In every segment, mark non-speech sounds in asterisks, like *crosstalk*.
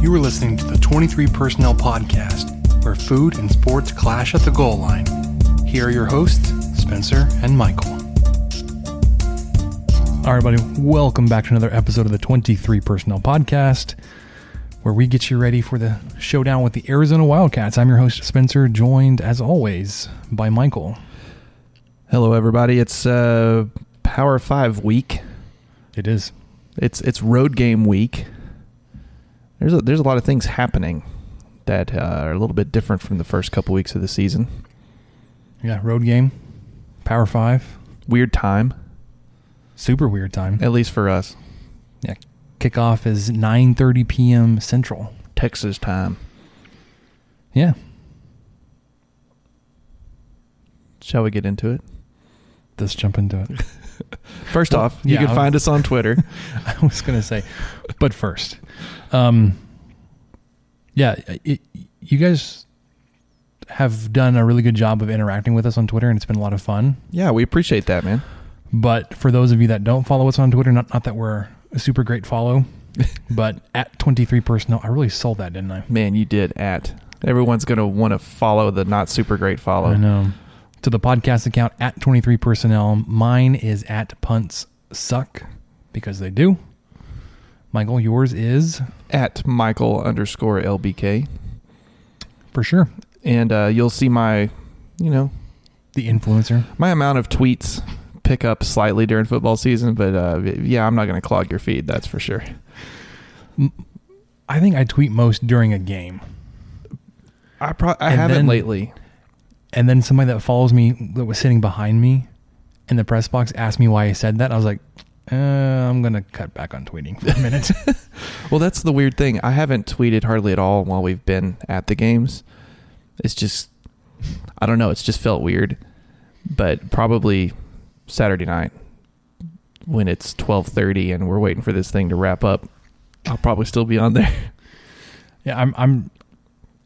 You are listening to the 23 Personnel Podcast, where food and sports clash at the goal line. Here are your hosts, Spencer and Michael. All right, buddy, welcome back to another episode of the 23 Personnel Podcast, where we get you ready for the showdown with the Arizona Wildcats. I'm your host, Spencer, joined as always by Michael. Hello, everybody. It's uh, Power Five week. It is. It's it's road game week. There's a, there's a lot of things happening that uh, are a little bit different from the first couple weeks of the season. Yeah, road game, Power Five, Weird time, super weird time. at least for us. Yeah, kickoff is 9:30 p.m. Central. Texas time. Yeah, Shall we get into it? let's jump into it. *laughs* *laughs* First Well, off, you yeah, can find us on Twitter. *laughs* I was gonna say, but first, um, yeah, it, you guys have done a really good job of interacting with us on Twitter, and it's been a lot of fun. yeah, we appreciate that, man. But for those of you that don't follow us on Twitter, not not that we're a super great follow, *laughs* but at twenty three personnel, I really sold that, didn't I? Man, you did at. Everyone's gonna want to follow the not super great follow. I know. To the podcast account at twenty three personnel, mine is at punts suck because they do. Michael, yours is At Michael underscore LBK, for sure and uh, you'll see my, you know, the influencer. my amount of tweets pick up slightly during football season, but uh, yeah, I'm not going to clog your feed. That's for sure. I think I tweet most during a game. I pro- I And haven't then- lately. And then somebody that follows me that was sitting behind me in the press box asked me why I said that. I was like, uh, I'm going to cut back on tweeting for a *laughs* minute. *laughs* Well, that's the weird thing. I haven't tweeted hardly at all while we've been at the games. It's just, I don't know. It's just felt weird. But probably Saturday night when it's 12:30 and we're waiting for this thing to wrap up, I'll probably still be on there. yeah, I'm, I'm,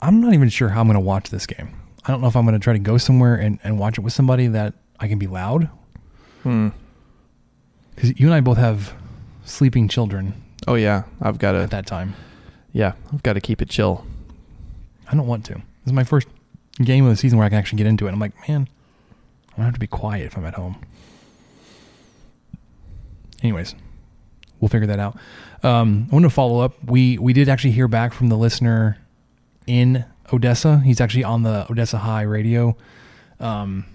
I'm not even sure how I'm going to watch this game. I don't know if I'm going to try to go somewhere and, and watch it with somebody that I can be loud. Hmm. Because you and I both have sleeping children Oh yeah, I've got to at that time. Yeah, I've got to keep it chill. I don't want to. This is my first game of the season where I can actually get into it. I'm like, man, I'm gonna have to be quiet if I'm at home. Anyways, we'll figure that out. Um, I want to follow up. We we did actually hear back from the listener in Odessa. He's actually on the Odessa High radio. Um,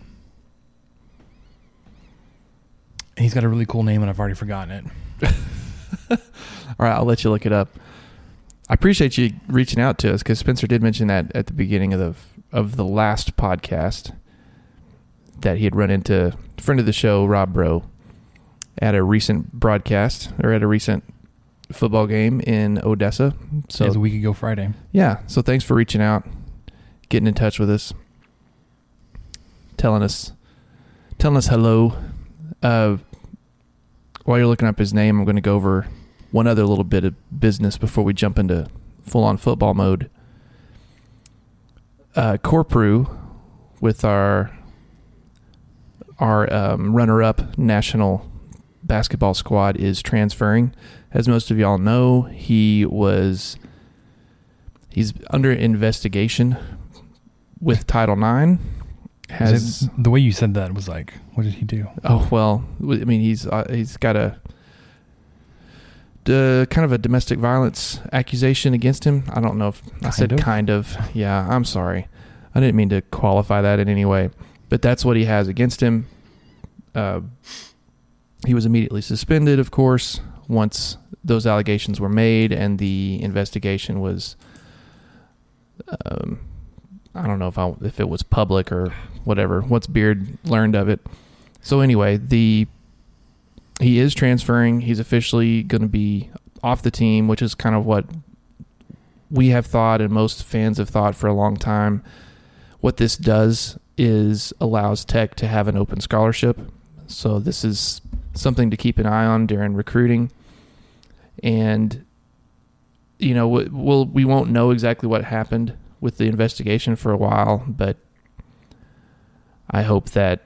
he's got a really cool name, and I've already forgotten it. *laughs* All right, I'll let you look it up. I appreciate you reaching out to us because Spencer did mention that at the beginning of the of the last podcast that he had run into friend of the show, Rob Bro, at a recent broadcast or at a recent football game in Odessa. So it was a week ago Friday. yeah, so thanks for reaching out, getting in touch with us, telling us telling us hello. Uh, while you're looking up his name, I'm going to go over one other little bit of business before we jump into full on football mode. Uh, Corprew, with our our um, runner up national basketball squad, is transferring. As most of y'all know, he was he's under investigation with Title IX. Has it- the way you said that was like, what did he do? Oh well, I mean he's uh, he's got a d- kind of a domestic violence accusation against him. I don't know if I said Kind of? kind of. Yeah, I'm sorry. I didn't mean to qualify that in any way, but that's what he has against him. Uh, he was immediately suspended, of course, once those allegations were made and the investigation was. Um, I don't know if I, if it was public or whatever. Once Beard learned of it, so anyway, the he is transferring. He's officially going to be off the team, which is kind of what we have thought and most fans have thought for a long time. What this does is allows Tech to have an open scholarship. So this is something to keep an eye on during recruiting. And you know, we'll we won't know exactly what happened with the investigation for a while, but I hope that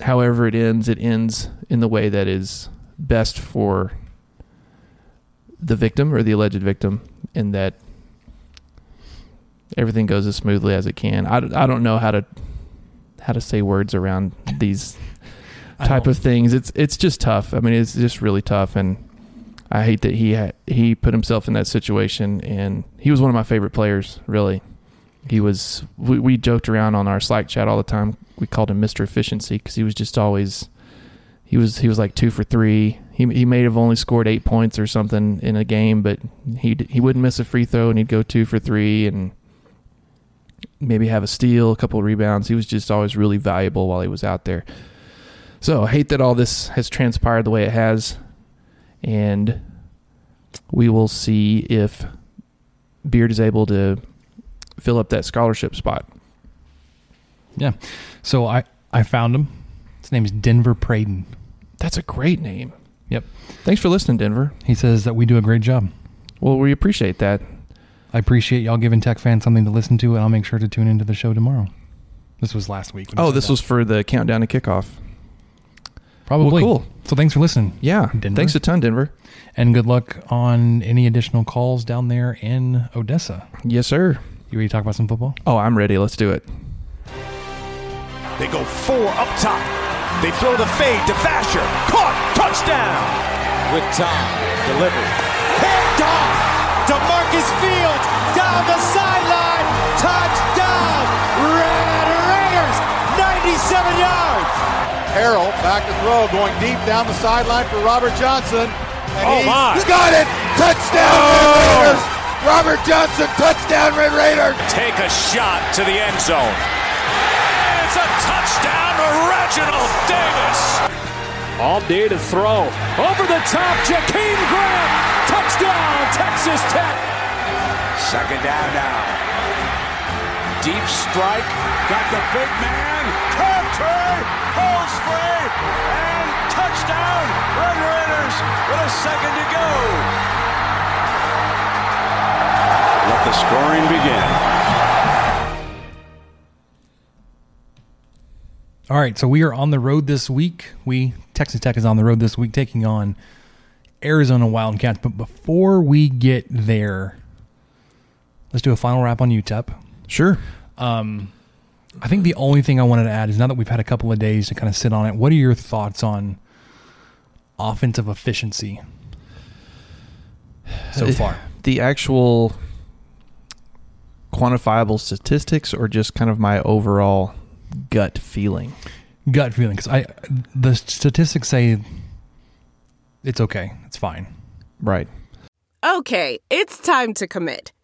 however it ends, it ends in the way that is best for the victim or the alleged victim, and that everything goes as smoothly as it can. I, I don't know how to how to say words around these type of things. It's it's just tough. I mean, it's just really tough, and I hate that he had, he put himself in that situation. And he was one of my favorite players. Really, he was. We, we joked around on our Slack chat all the time. We called him Mister Efficiency because he was just always. He was he was like two for three. He he may have only scored eight points or something in a game, but he he wouldn't miss a free throw and he'd go two for three and maybe have a steal, a couple of rebounds. He was just always really valuable while he was out there. So I hate that all this has transpired the way it has, and we will see if Beard is able to fill up that scholarship spot. Yeah. So I I found him. His name is Denver Praden. That's a great name. Yep. Thanks for listening, Denver. He says that we do a great job. Well, we appreciate that. I appreciate y'all giving Tech fans something to listen to, and I'll make sure to tune into the show tomorrow. This was last week. Oh, this that. was for the countdown to kickoff. Probably well, cool. So thanks for listening. Yeah. Denver. Thanks a ton, Denver. And good luck on any additional calls down there in Odessa. Yes, sir. You ready to talk about some football? Oh, I'm ready. Let's do it. They go four up top. They throw the fade to Vasher. Caught. Touchdown. With time. Delivered. Picked off. DeMarcus Fields down the sideline. Touchdown. Red Raiders. 97 yards. Harrell back to throw, going deep down the sideline for Robert Johnson. And Oh, he's my. got it! Touchdown, Red oh. Raiders! Robert Johnson, touchdown, Red Raiders! Take a shot to the end zone. And it's a touchdown to Reginald Davis. All day to throw. Over the top, Jakeem Grant! Touchdown, Texas Tech. Second down now. Deep strike. Got the big man. Country. Pulls free. And touchdown. Red Raiders with a second to go. Let the scoring begin. All right, so we are on the road this week. We Texas Tech is on the road this week, taking on Arizona Wildcats. But before we get there, let's do a final wrap on UTEP. Sure. Um, I think the only thing I wanted to add is now that we've had a couple of days to kind of sit on it, what are your thoughts on offensive efficiency so *sighs* far? The actual quantifiable statistics or just kind of my overall gut feeling? Gut feeling, because I the statistics say it's okay, it's fine. Right. Okay, it's time to commit.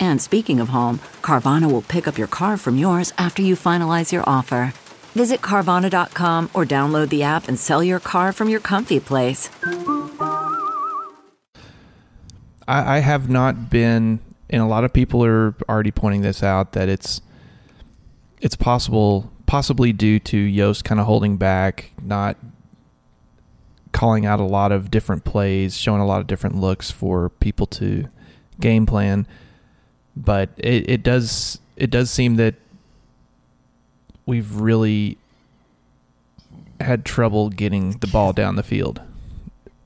And speaking of home, Carvana will pick up your car from yours after you finalize your offer. Visit Carvana.com or download the app and sell your car from your comfy place. I, I have not been, and a lot of people are already pointing this out that it's it's possible, possibly due to Yost kind of holding back, not calling out a lot of different plays, showing a lot of different looks for people to game plan. But it, it does it does seem that we've really had trouble getting the ball down the field.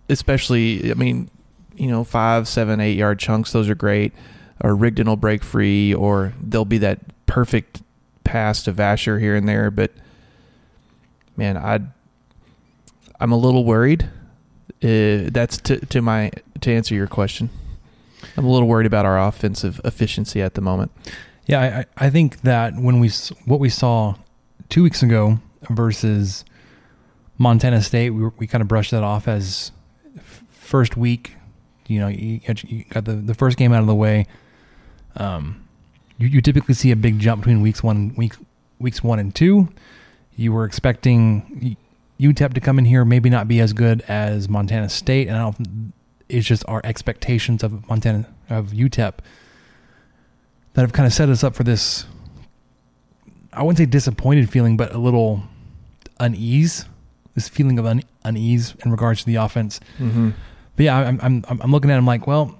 Especially, I mean, you know, five, seven, eight yard chunks, those are great. Or Rigdon will break free, or there'll be that perfect pass to Vasher here and there. But man, I I'm a little worried. Uh, that's to to my to answer your question. I'm a little worried about our offensive efficiency at the moment. Yeah, I, I think that when we what we saw two weeks ago versus Montana State, we, we kind of brushed that off as first week. You know, you got, you got the, the first game out of the way. Um, you, you typically see a big jump between weeks one week weeks one and two. You were expecting UTEP to come in here, maybe not be as good as Montana State, and I don't. It's just our expectations of Montana of UTEP that have kind of set us up for this I wouldn't say disappointed feeling, but a little unease. This feeling of un- unease in regards to the offense. Mm-hmm. But yeah, I'm I'm I'm looking at him like, well,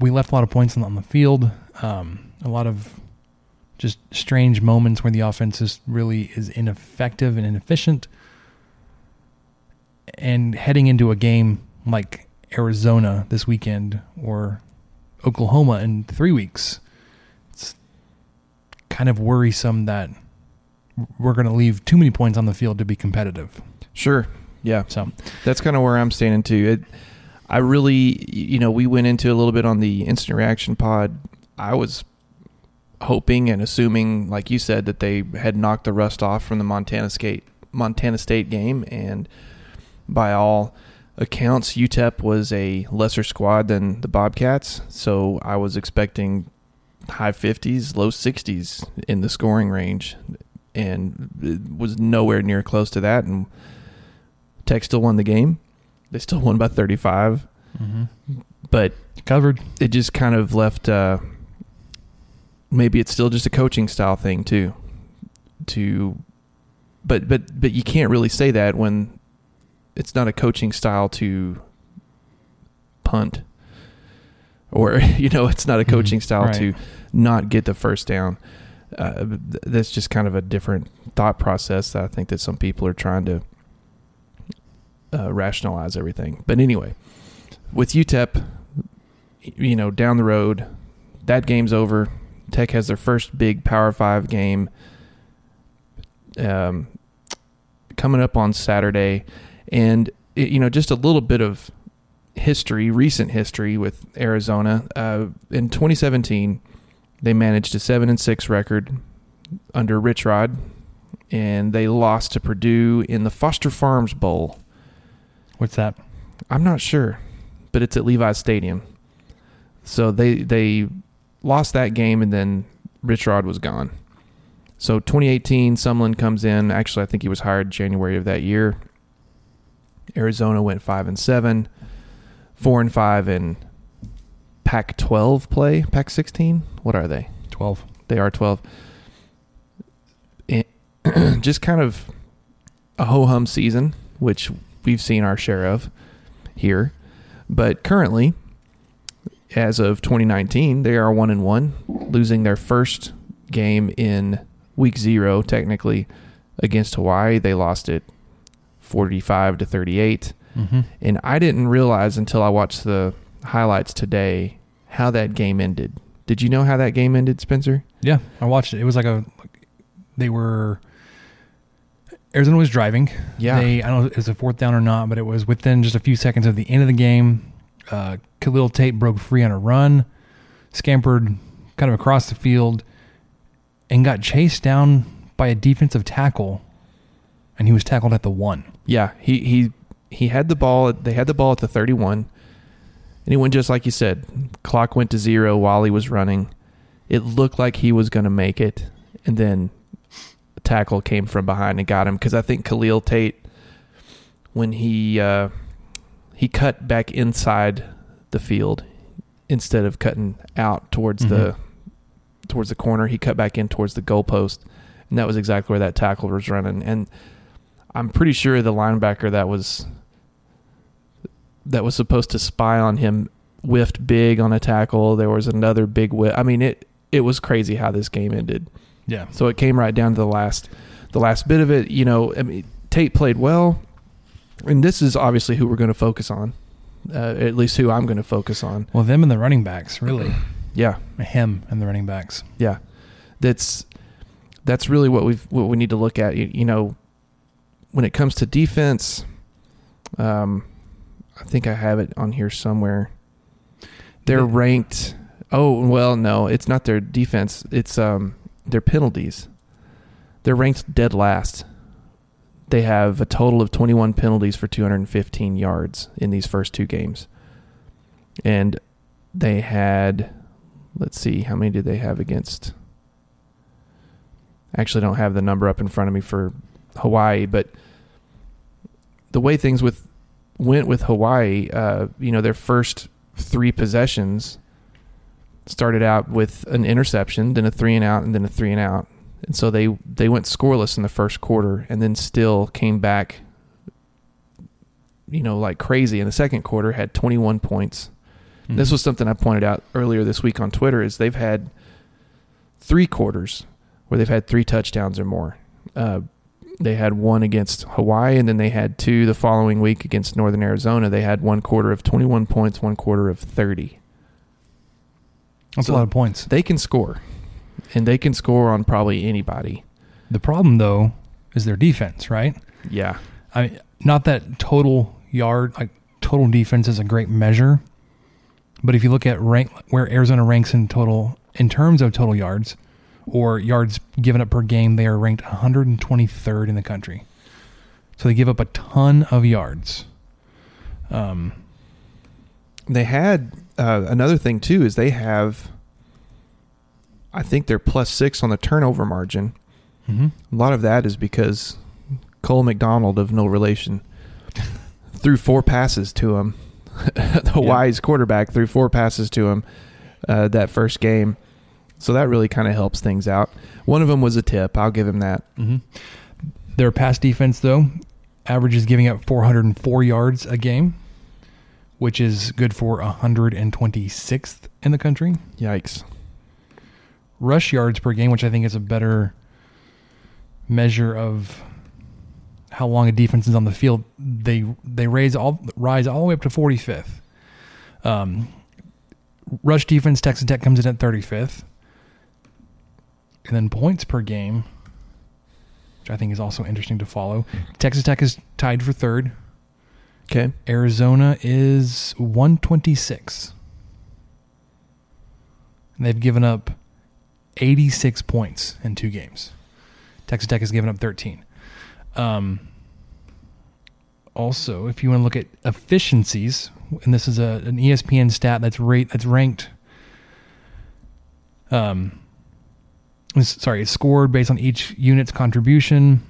we left a lot of points on, on the field. Um, a lot of just strange moments where the offense is really is ineffective and inefficient. And heading into a game like Arizona this weekend or Oklahoma in three weeks, it's kind of worrisome that we're going to leave too many points on the field to be competitive. Sure. Yeah. So That's kind of where I'm standing too. It, I really, you know, we went into a little bit on the instant reaction pod. I was hoping and assuming, like you said, that they had knocked the rust off from the Montana State Montana State game, and by all accounts, UTEP was a lesser squad than the Bobcats. So I was expecting high 50s, low 60s in the scoring range, and it was nowhere near close to that. And Tech still won the game. They still won by 35, but covered. it just kind of left. Uh, maybe it's still just a coaching style thing too. To, but but but you can't really say that when it's not a coaching style to punt, or *laughs* you know, it's not a coaching style right. to not get the first down. Uh, that's just kind of a different thought process that I think that some people are trying to uh, rationalize everything. But anyway, with UTEP, you know, down the road, that game's over. Tech has their first big Power Five game um, coming up on Saturday, and you know, just a little bit of history, recent history with Arizona. Uh, in 2017, they managed a seven and six record under Rich Rod, and they lost to Purdue in the Foster Farms Bowl. What's that? I'm not sure, but it's at Levi's Stadium. So they they lost that game, and then Rich Rod was gone. So 2018, Sumlin comes in. Actually, I think he was hired January of that year. Arizona went five and seven, four and five in Pac-12 play. Pac-16. What are they? Twelve. They are 12. And *clears throat* just kind of a ho hum season, which we've seen our share of here. But currently, as of 2019, they are one and one, losing their first game in week zero, technically, against Hawaii. They lost it 45 to 38. Mm-hmm. And I didn't realize until I watched the highlights today how that game ended. Did you know how that game ended, Spencer? Yeah, I watched it. It was like a. They were. Arizona was driving. Yeah. They I don't know if it was a fourth down or not, but it was within just a few seconds of the end of the game. Uh, Khalil Tate broke free on a run, scampered kind of across the field, and got chased down by a defensive tackle, and he was tackled at the one. Yeah, he he he had the ball. They had the ball at the 31, and he went just like you said. Clock went to zero while he was running. It looked like he was going to make it, and then a tackle came from behind and got him. Because I think Khalil Tate, when he uh, he cut back inside the field instead of cutting out towards the towards the corner, he cut back in towards the goalpost, and that was exactly where that tackle was running. And I'm pretty sure the linebacker that was that was supposed to spy on him whiffed big on a tackle. There was another big whiff. I mean, it it was crazy how this game ended. Yeah. So it came right down to the last the last bit of it. You know, I mean, Tate played well, and this is obviously who we're going to focus on. Uh, at least who I'm going to focus on. Well, them and the running backs, really. *clears throat* Yeah, Him and the running backs. yeah. That's that's really what we've what we need to look at. You, you know, when it comes to defense, um, I think I have it on here somewhere. They're The- ranked. Oh well, no, it's not their defense. It's um their penalties. They're ranked dead last. They have a total of 21 penalties for 215 yards in these first two games, and they had. Let's see, how many did they have against? I actually don't have the number up in front of me for Hawaii, but the way things with went with Hawaii, uh, you know, their first three possessions started out with an interception, then a three and out, and then a three and out, and so they they went scoreless in the first quarter, and then still came back, you know, like crazy in the second quarter. Had 21 points. This was something I pointed out earlier this week on Twitter. Is they've had three quarters where they've had three touchdowns or more. Uh, they had one against Hawaii, and then they had two the following week against Northern Arizona. They had one quarter of 21 points, one quarter of 30. That's So- a lot of points. They can score, and they can score on probably anybody. The problem, though, is their defense, right? Yeah. I mean, not that total yard, like total defense is a great measure, but if you look at rank where Arizona ranks in total in terms of total yards or yards given up per game, they are ranked 123rd in the country. So they give up a ton of yards. Um, They had uh, another thing too is they have, I think they're plus six on the turnover margin. mhm. A lot of that is because Cole McDonald of no relation *laughs* threw four passes to him. *laughs* The Hawaii's quarterback threw four passes to him uh, that first game, so that really kind of helps things out. One of them was a tip. I'll give him that. Mhm. Their pass defense, though, averages giving up 404 yards a game, which is good for 126th in the country. Yikes! Rush yards per game, which I think is a better measure of how long a defense is on the field. They they raise all rise all the way up to 45th. Um, rush defense, Texas Tech comes in at 35th, and then points per game, which I think is also interesting to follow. Texas Tech is tied for third. Okay, Arizona is 126. And they've given up 86 points in two games. Texas Tech has given up 13. Um, also, if you want to look at efficiencies, and this is a, an ESPN stat that's rate that's ranked. Um, sorry, it's scored based on each unit's contribution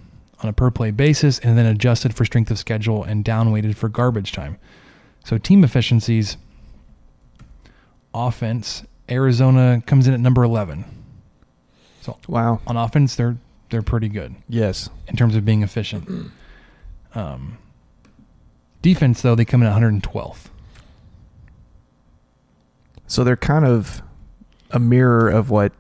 on a per play basis, and then adjusted for strength of schedule and downweighted for garbage time. So team efficiencies, offense, Arizona comes in at number eleven. So wow. on offense, they're they're pretty good Yes, in terms of being efficient. Um, defense, though, they come in at 112th. so they're kind of a mirror of what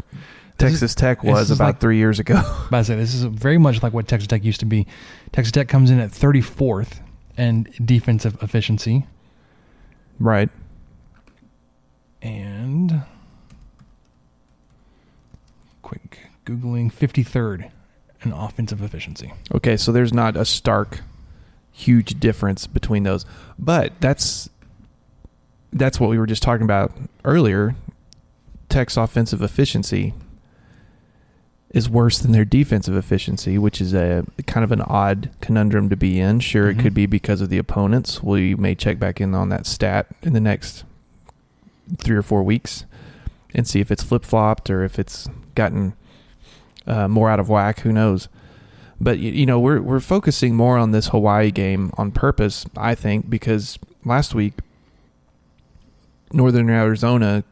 This is- Texas Tech was about like- three years ago. *laughs* I say this is very much like what Texas Tech used to be. Texas Tech comes in at 34th in defensive efficiency, right. and quick googling 53rd in offensive efficiency. Okay, so there's not a stark, huge difference between those, but that's that's what we were just talking about earlier. Tech's offensive efficiency is worse than their defensive efficiency, which is a kind of an odd conundrum to be in. Sure, Mhm. it could be because of the opponents. We may check back in on that stat in the next three or four weeks and see if it's flip flopped or if it's gotten uh, more out of whack. Who knows? But you know, we're we're focusing more on this Hawaii game on purpose, I think, because last week Northern Arizona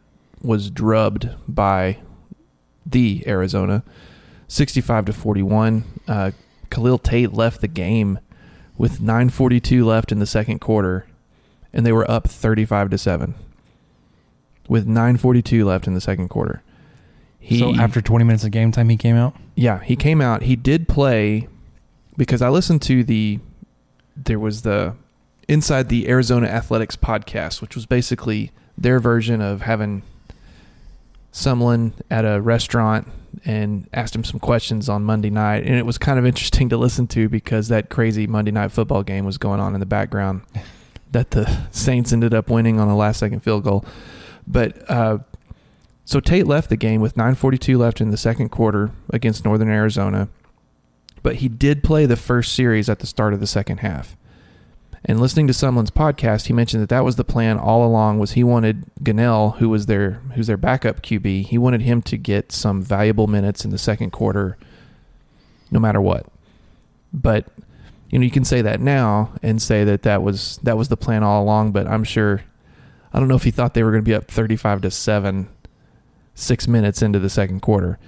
was drubbed by the Arizona, sixty-five to forty-one. Uh, Khalil Tate left the game with nine forty-two left in the second quarter, and they were up thirty-five to seven. with 9:42 left in the second quarter. He, so after 20 minutes of game time, he came out. yeah, he came out. He did play because I listened to the there was the inside the Arizona Athletics podcast, which was basically their version of having someone at a restaurant and asked him some questions on Monday night, and it was kind of interesting to listen to because that crazy Monday night football game was going on in the background *laughs* that the Saints ended up winning on a last second field goal. But uh, so Tate left the game with 9:42 left in the second quarter against Northern Arizona, but he did play the first series at the start of the second half. And listening to someone's podcast, he mentioned that that was the plan all along. Was he wanted Gunnell, who was their who's their backup QB, he wanted him to get some valuable minutes in the second quarter, no matter what. But you know, you can say that now and say that that was that was the plan all along. But I'm sure, I don't know if he thought they were going to be up 35 to seven, six minutes into the second quarter.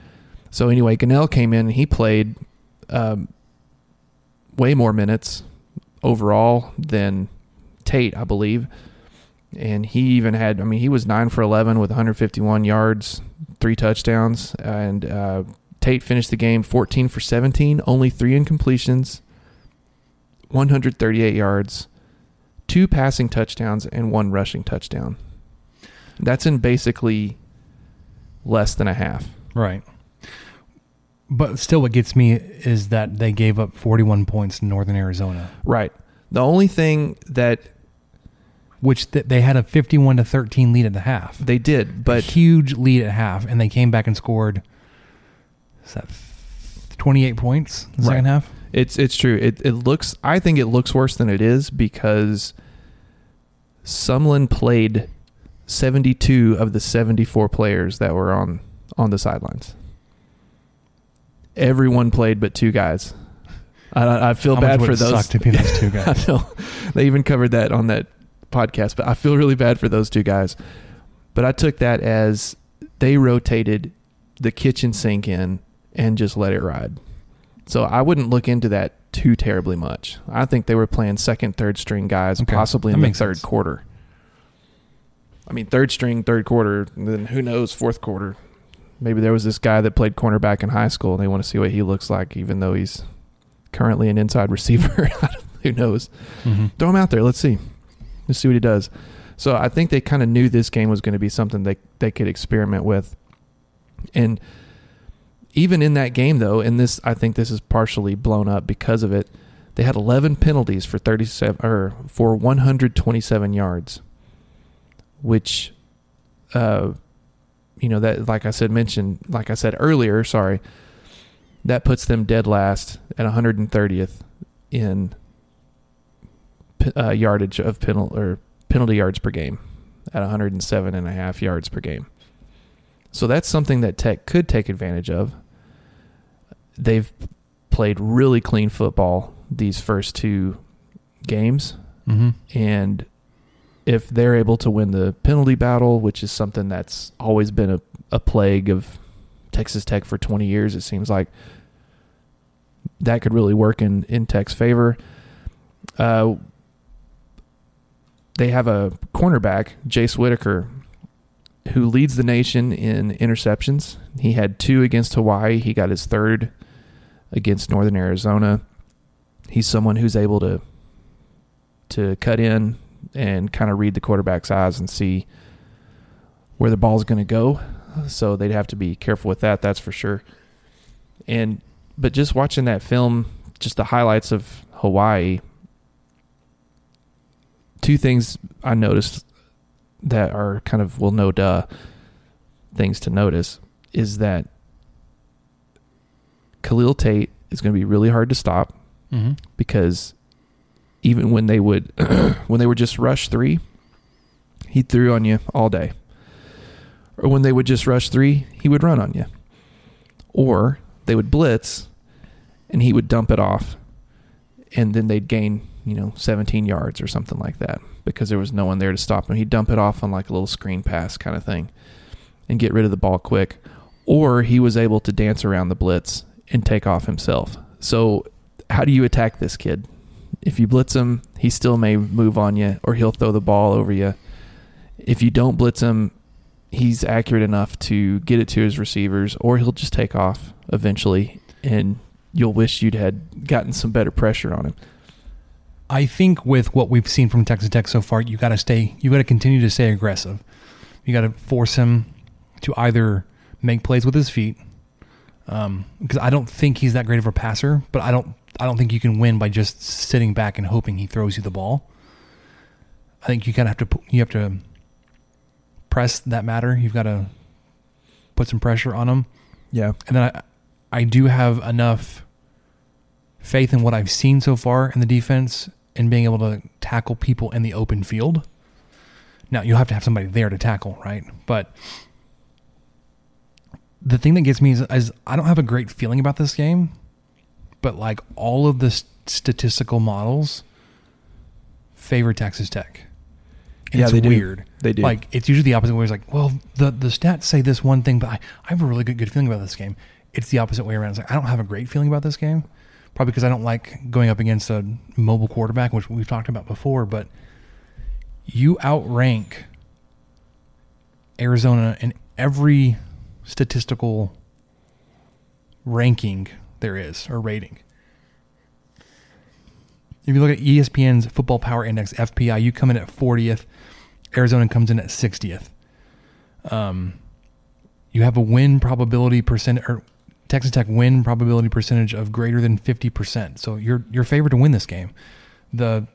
So anyway, Gunnell came in. He played um, way more minutes overall than Tate, I believe. And he even had, I mean, he was 9 for 11 with 151 yards, three touchdowns. And uh, Tate finished the game 14 for 17, only three incompletions, 138 yards, two passing touchdowns, and one rushing touchdown. That's in basically less than a half. Right. But still, what gets me is that they gave up 41 points in Northern Arizona, Right. The only thing that which th- they had a 51 to 13 lead at the half. they did, a but huge lead at half, and they came back and scored. Is that 28 points in the second half? It's it's true. It it looks. I think it looks worse than it is because Sumlin played seventy two of the seventy four players that were on on the sidelines. Everyone played but two guys. I, I feel How bad for those. suck to be those two *laughs* guys? I. They even covered that on that podcast, but I feel really bad for those two guys. But I took that as they rotated the kitchen sink in and just let it ride. So I wouldn't look into that too terribly much. I think they were playing second, third string guys, Okay. possibly That in the third sense. quarter. I mean, third string, third quarter, then who knows, fourth quarter. Maybe there was this guy that played cornerback in high school and they want to see what he looks like, even though he's currently an inside *laughs* receiver. *laughs* who knows? Mm-hmm. Throw him out there. Let's see. Let's see what he does. So I think they kind of knew this game was going to be something they they could experiment with. And even in that game though, and this I think this is partially blown up because of it, they had 11 penalties for 37 or for 127 yards. Which uh you know that like I said mentioned like I said earlier, sorry, that puts them dead last at 130th in uh, yardage of penalty or penalty yards per game at 107 and a half yards per game. So that's something that Tech could take advantage of. They've played really clean football these first two games, Mm-hmm. and if they're able to win the penalty battle, which is something that's always been a, a plague of Texas Tech for 20 years, it seems like that could really work in, in Tech's favor. Uh, they have a cornerback, Jace Whittaker, who leads the nation in interceptions. He had two against Hawaii. He got his third against Northern Arizona. He's someone who's able to to cut in and kind of read the quarterback's eyes and see where the ball's going to go. So they'd have to be careful with that. That's for sure. And but just watching that film, just the highlights of Hawaii. Two things I noticed that are kind of well, no duh things to notice is that Khalil Tate is going to be really hard to stop Mm-hmm. because even when they would *clears throat* when they would just rush three, he threw on you all day. Or when they would just rush three, he would run on you. Or they would blitz and he would dump it off and then they'd gain, you know, 17 yards or something like that because there was no one there to stop him. He'd dump it off on like a little screen pass kind of thing and get rid of the ball quick. Or he was able to dance around the blitz and take off himself. So, how do you attack this kid? If you blitz him, he still may move on you or he'll throw the ball over you. If you don't blitz him, he's accurate enough to get it to his receivers, or he'll just take off eventually, and you'll wish you'd had gotten some better pressure on him. I think with what we've seen from Texas Tech so far, you got to stay. You got to continue to stay aggressive. You got to force him to either make plays with his feet, because um, I don't think he's that great of a passer. But I don't. I don't think you can win by just sitting back and hoping he throws you the ball. I think you kind of have to. You have to press that matter. You've got to put some pressure on him. Yeah, and then I, I do have enough faith in what I've seen so far in the defense and being able to tackle people in the open field. Now you'll have to have somebody there to tackle, right? But the thing that gets me is, is I don't have a great feeling about this game, but like all of the statistical models favor Texas Tech. And yeah, it's they do. weird. They do. Like it's usually the opposite where it's like, well, the the stats say this one thing, but I, I have a really good good feeling about this game. It's the opposite way around. It's like I don't have a great feeling about this game. Probably because I don't like going up against a mobile quarterback, which we've talked about before, but you outrank Arizona in every statistical ranking there is or rating. If you look at ESPN's Football Power Index FPI, you come in at 40th. Arizona comes in at 60th. Um, you have a win probability percent or Texas Tech win probability percentage of greater than 50%. So you're you're favored to win this game. The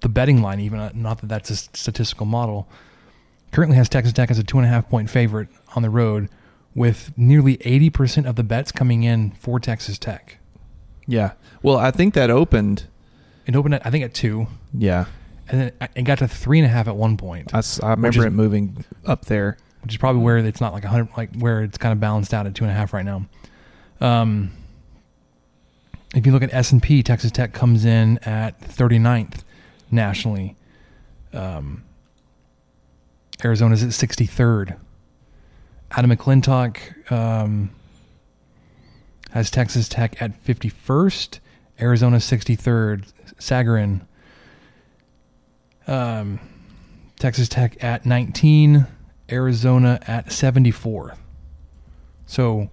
the betting line, even uh, not that that's a statistical model, currently has Texas Tech as a two and a half point favorite on the road, with nearly 80% of the bets coming in for Texas Tech. Yeah. Well, I think that opened. It opened at I think at two. Yeah. And then it got to three and a half at one point. I, I remember is, it moving up there, which is probably where it's not like a hundred, like where it's kind of balanced out at two and a half right now. Um, if you look at S and P, Texas Tech comes in at 39th nationally. Um, Arizona's at 63rd. Adam McClintock um, has Texas Tech at 51st. Arizona 63rd. Sagarin. Um, Texas Tech at 19. Arizona at 74. So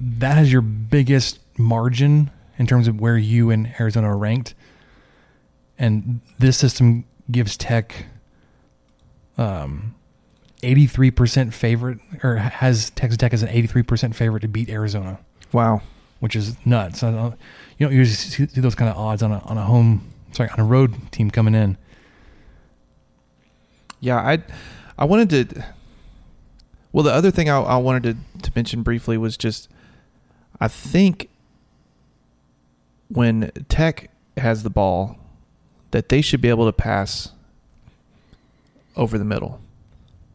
that has your biggest margin in terms of where you and Arizona are ranked. And this system gives Tech um, 83% favorite, or has Texas Tech as an 83% favorite to beat Arizona. Wow. Which is nuts. I don't, you don't usually see those kind of odds on a, on a home, sorry, on a road team coming in. Yeah, I I wanted to. Well, the other thing I, I wanted to, to mention briefly was just I think when Tech has the ball, that they should be able to pass over the middle.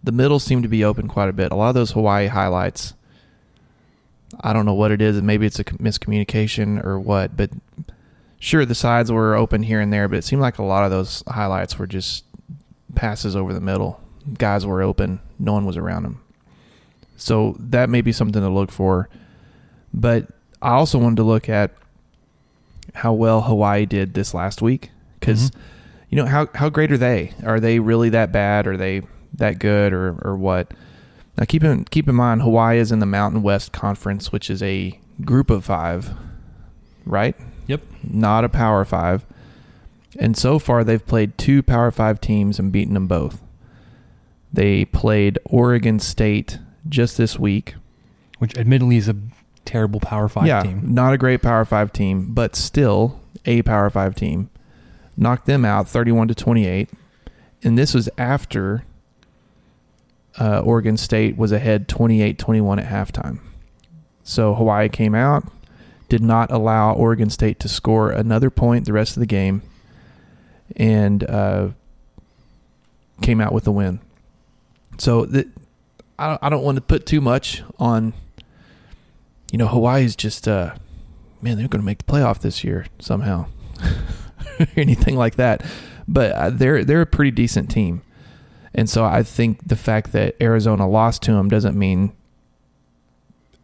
The middle seemed to be open quite a bit. A lot of those Hawaii highlights, I don't know what it is. Maybe it's a miscommunication or what, but sure, the sides were open here and there, but it seemed like a lot of those highlights were just passes over the middle. Guys were open, no one was around them. So that may be something to look for. But I also wanted to look at how well Hawaii did this last week because mm-hmm. you know how how great are they? Are they really that bad? Are they that good or or what? Now keep in keep in mind Hawaii is in the Mountain West Conference, which is a group of five, right? Yep. Not a Power Five. And so far, they've played two Power Five teams and beaten them both. They played Oregon State just this week, which admittedly is a terrible Power Five yeah, team. Not a great Power Five team, but still a Power Five team. Knocked them out thirty-one to twenty-eight, and this was after uh, Oregon State was ahead 28-21 at halftime. So Hawaii came out, did not allow Oregon State to score another point the rest of the game, and uh, came out with a win. So I, I don't want to put too much on you know, Hawaii's just, uh, man, they're going to make the playoff this year somehow, *laughs* anything like that. But uh, they're they're a pretty decent team, and so I think the fact that Arizona lost to them doesn't mean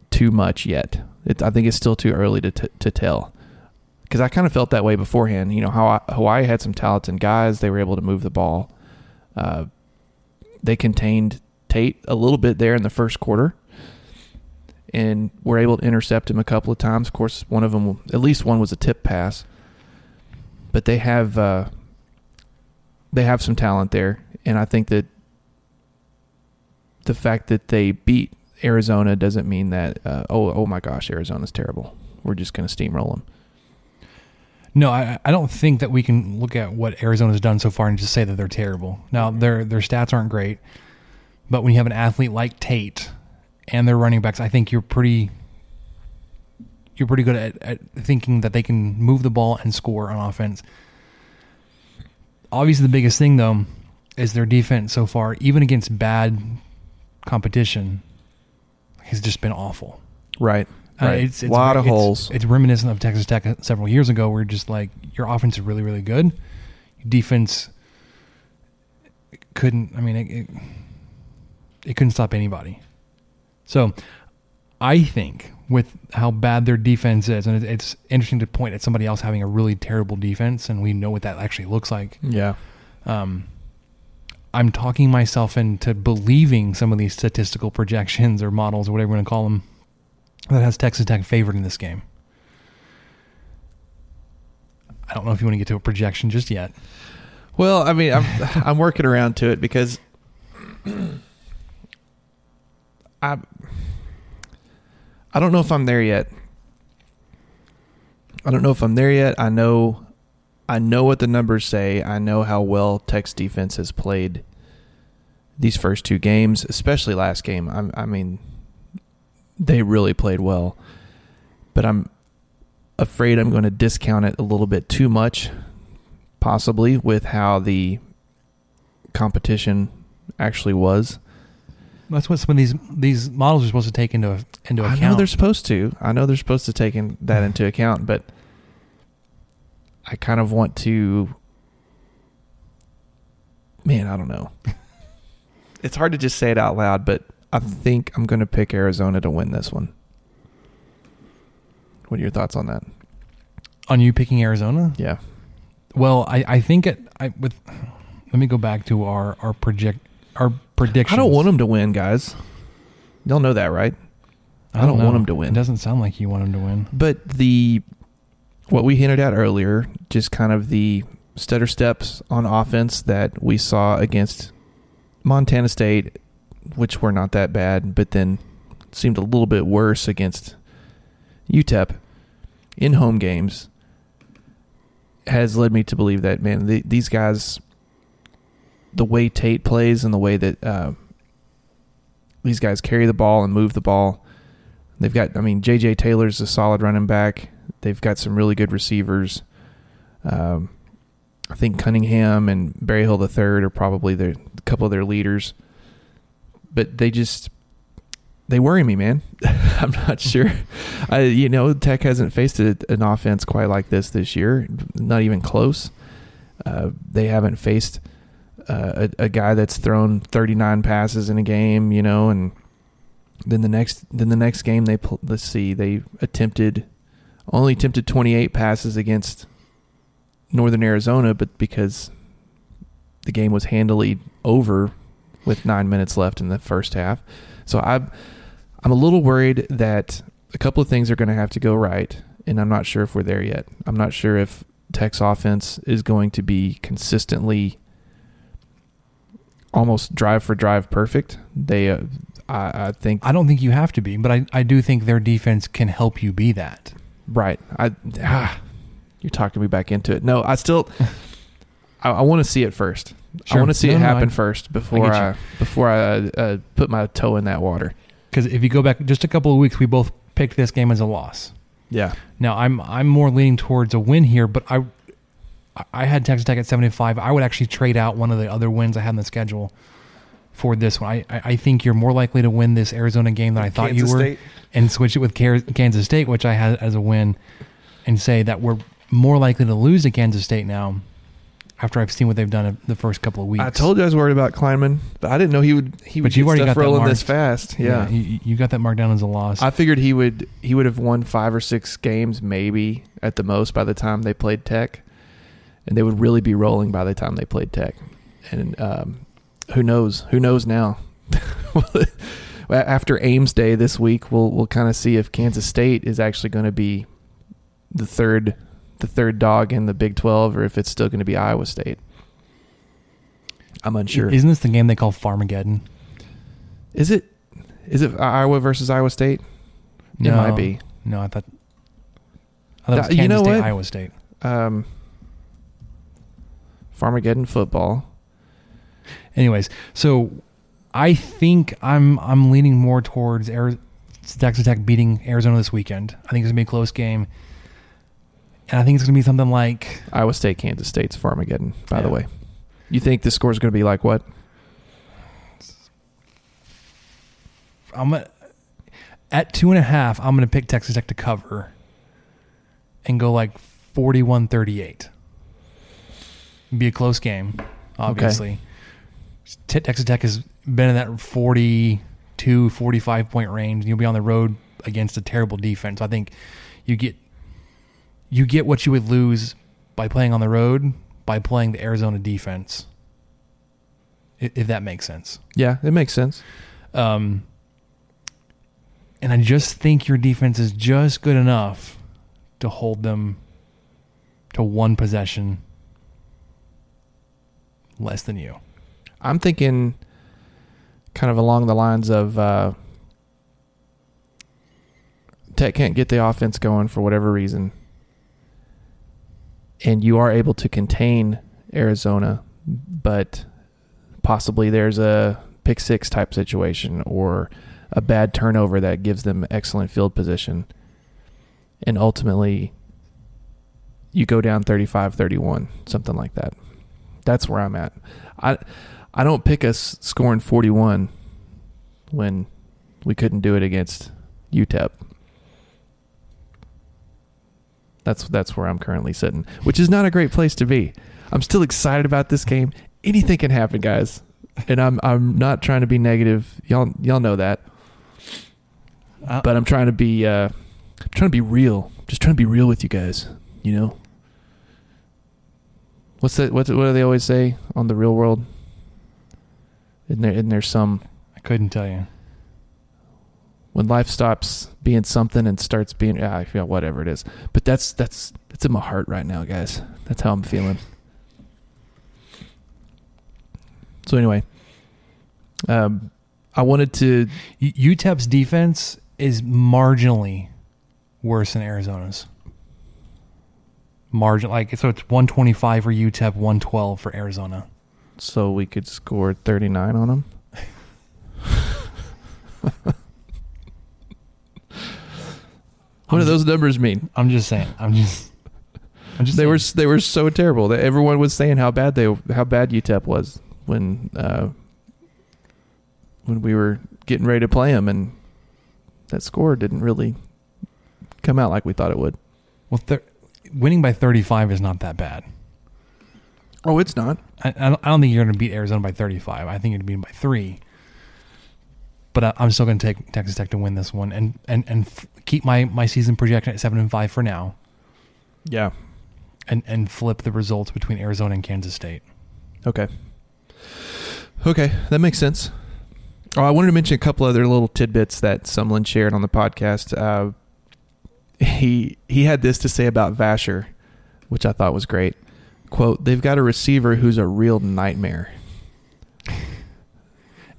too much yet. It, I think it's still too early to t- to tell. Because I kind of felt that way beforehand. You know, how Hawaii had some talented guys; they were able to move the ball. Uh, they contained Tate a little bit there in the first quarter, and were able to intercept him a couple of times. Of course, one of them, at least one, was a tip pass. But they have uh, they have some talent there, and I think that the fact that they beat Arizona doesn't mean that uh, oh oh my gosh Arizona's terrible. We're just going to steamroll them. No, I, I don't think that we can look at what Arizona's done so far and just say that they're terrible. Now their their stats aren't great, but when you have an athlete like Tate and their running backs, I think you're pretty you're pretty good at, at thinking that they can move the ball and score on offense. Obviously, the biggest thing though is their defense so far, even against bad competition, has just been awful. Right. Uh, right. it's, it's a lot of holes. It's reminiscent of Texas Tech several years ago, where just like your offense is really, really good, your defense couldn't. I mean, it, it, it couldn't stop anybody. So, I think with how bad their defense is, and it, it's interesting to point at somebody else having a really terrible defense, and we know what that actually looks like. yeah. Um, I'm talking myself into believing some of these statistical projections or models or whatever you want to call them that has Texas Tech favored in this game. I don't know if you want to get to a projection just yet. Well, I mean, I'm *laughs* I'm working around to it because I I don't know if I'm there yet. I don't know if I'm there yet. I know I know what the numbers say. I know how well Tech's defense has played these first two games, especially last game. I, I mean, they really played well, but I'm afraid I'm going to discount it a little bit too much possibly with how the competition actually was. That's what some of these these models are supposed to take into into I account. know they're supposed to. I know they're supposed to take in, that *sighs* into account, but I kind of want to. Man, I don't know. *laughs* it's hard to just say it out loud, but I think I'm going to pick Arizona to win this one. What are your thoughts on that? On you picking Arizona? Yeah. Well, I, I think it. I with. Let me go back to our our project our predictions. I don't want them to win, guys. Y'all know that, right? I don't want them to win. It doesn't sound like you want them to win. But the what we hinted at earlier, just kind of the stutter steps on offense that we saw against Montana State, which were not that bad, but then seemed a little bit worse against UTEP in home games, has led me to believe that man, the, these guys, the way Tate plays and the way that uh, these guys carry the ball and move the ball. They've got, I mean, J.J. Taylor's a solid running back. They've got some really good receivers. Um, I think Cunningham and Berryhill the third are probably their, a couple of their leaders. But they just they worry me, man. *laughs* I'm not sure. *laughs* I, you know, Tech hasn't faced a, an offense quite like this this year, not even close. Uh, they haven't faced uh, a, a guy that's thrown 39 passes in a game, you know, and then the next then the next game they let's see they attempted only attempted 28 passes against Northern Arizona, but because the game was handily over with nine minutes left in the first half, so I'm I'm a little worried that a couple of things are going to have to go right, and I'm not sure if we're there yet. I'm not sure if Tech's offense is going to be consistently almost drive for drive perfect. They, uh, I, I think, I don't think you have to be, but I, I do think their defense can help you be that. Right. I, ah, you're talking me back into it. No, I still, *laughs* I, I want to see it first. I want to see No, it no, happen I- first before get I, before I uh, put my toe in that water. Because if you go back just a couple of weeks, we both picked this game as a loss. Yeah. Now I'm I'm more leaning towards a win here, but I I had Texas Tech at 75. I would actually trade out one of the other wins I had in the schedule for this one. I, I think you're more likely to win this Arizona game than I thought Kansas you were, State? and switch it with Kansas State, which I had as a win, and say that we're more likely to lose to Kansas State now. After I've seen what they've done the first couple of weeks, I told you I was worried about Klieman, but I didn't know he would. He would But you've get already got rolling this fast. Yeah. you, you got that marked down as a loss. I figured he would he would have won five or six games maybe at the most by the time they played Tech, and they would really be rolling by the time they played Tech. And um, who knows? Who knows now *laughs* After Ames Day this week, we'll we'll kind of see if Kansas State is actually going to be the third the third dog in the Big Twelve, or if it's still going to be Iowa State. I'm unsure. Isn't this the game they call Farmageddon? Is it? Is it Iowa versus Iowa State? It No. might be. No, I thought. I thought it was Uh, you know State, what? Iowa State. Um, Farmageddon football. Anyways, so I think I'm I'm leaning more towards Ari- Texas Tech beating Arizona this weekend. I think it's gonna be a close game, and I think it's gonna be something like Iowa State, Kansas State's Farmageddon. By the way, you think the score is going to be like what? I'm gonna, at two and a half. I'm gonna pick Texas Tech to cover, and go like 41-38. Be a close game, obviously. Te- Texas Tech has been in that 42, 45 point range. and You'll be on the road against a terrible defense. I think you get you get what you would lose by playing on the road by playing the Arizona defense. If that makes sense. Yeah, it makes sense. Um, and I just think your defense is just good enough to hold them to one possession less than you. I'm thinking kind of along the lines of uh, Tech can't get the offense going for whatever reason. And you are able to contain Arizona, but possibly there's a pick six type situation or a bad turnover that gives them excellent field position. And ultimately, you go down 35 31, something like that. That's where I'm at. I I don't pick us scoring 41 when we couldn't do it against UTEP. That's that's where I'm currently sitting, which is not a great place to be. I'm still excited about this game. Anything can happen, guys, and I'm I'm not trying to be negative. Y'all y'all know that, Uh, but I'm trying to be uh, I'm trying to be real. Just trying to be real with you guys. You know. What's that? What, what do they always say on the real world? Isn't there, isn't there some I couldn't tell you. when life stops being something and starts being ah, I feel whatever it is. But that's that's that's in my heart right now, guys. That's how I'm feeling. So anyway, um, I wanted to UTEP's defense is marginally worse than Arizona's. Margin like so it's 125 for UTEP, 112 for Arizona. So we could score 39 on them. *laughs* what do those numbers mean? I'm just saying. I'm just I'm just They saying. were they were so terrible that everyone was saying how bad they how bad UTEP was when uh, when we were getting ready to play them, and that score didn't really come out like we thought it would. well thir- winning by 35 is not that bad. Oh, it's not. I, I don't think you're going to beat Arizona by 35. I think you're going to beat them by three. But I, I'm still going to take Texas Tech to win this one and and and f- keep my my season projection at seven and five for now, Yeah. and and flip the results between Arizona and Kansas State. Okay. Okay, that makes sense. Oh, I wanted to mention a couple other little tidbits that Sumlin shared on the podcast. Uh, he he had this to say about Vasher, which I thought was great. "Quote: They've got a receiver who's a real nightmare."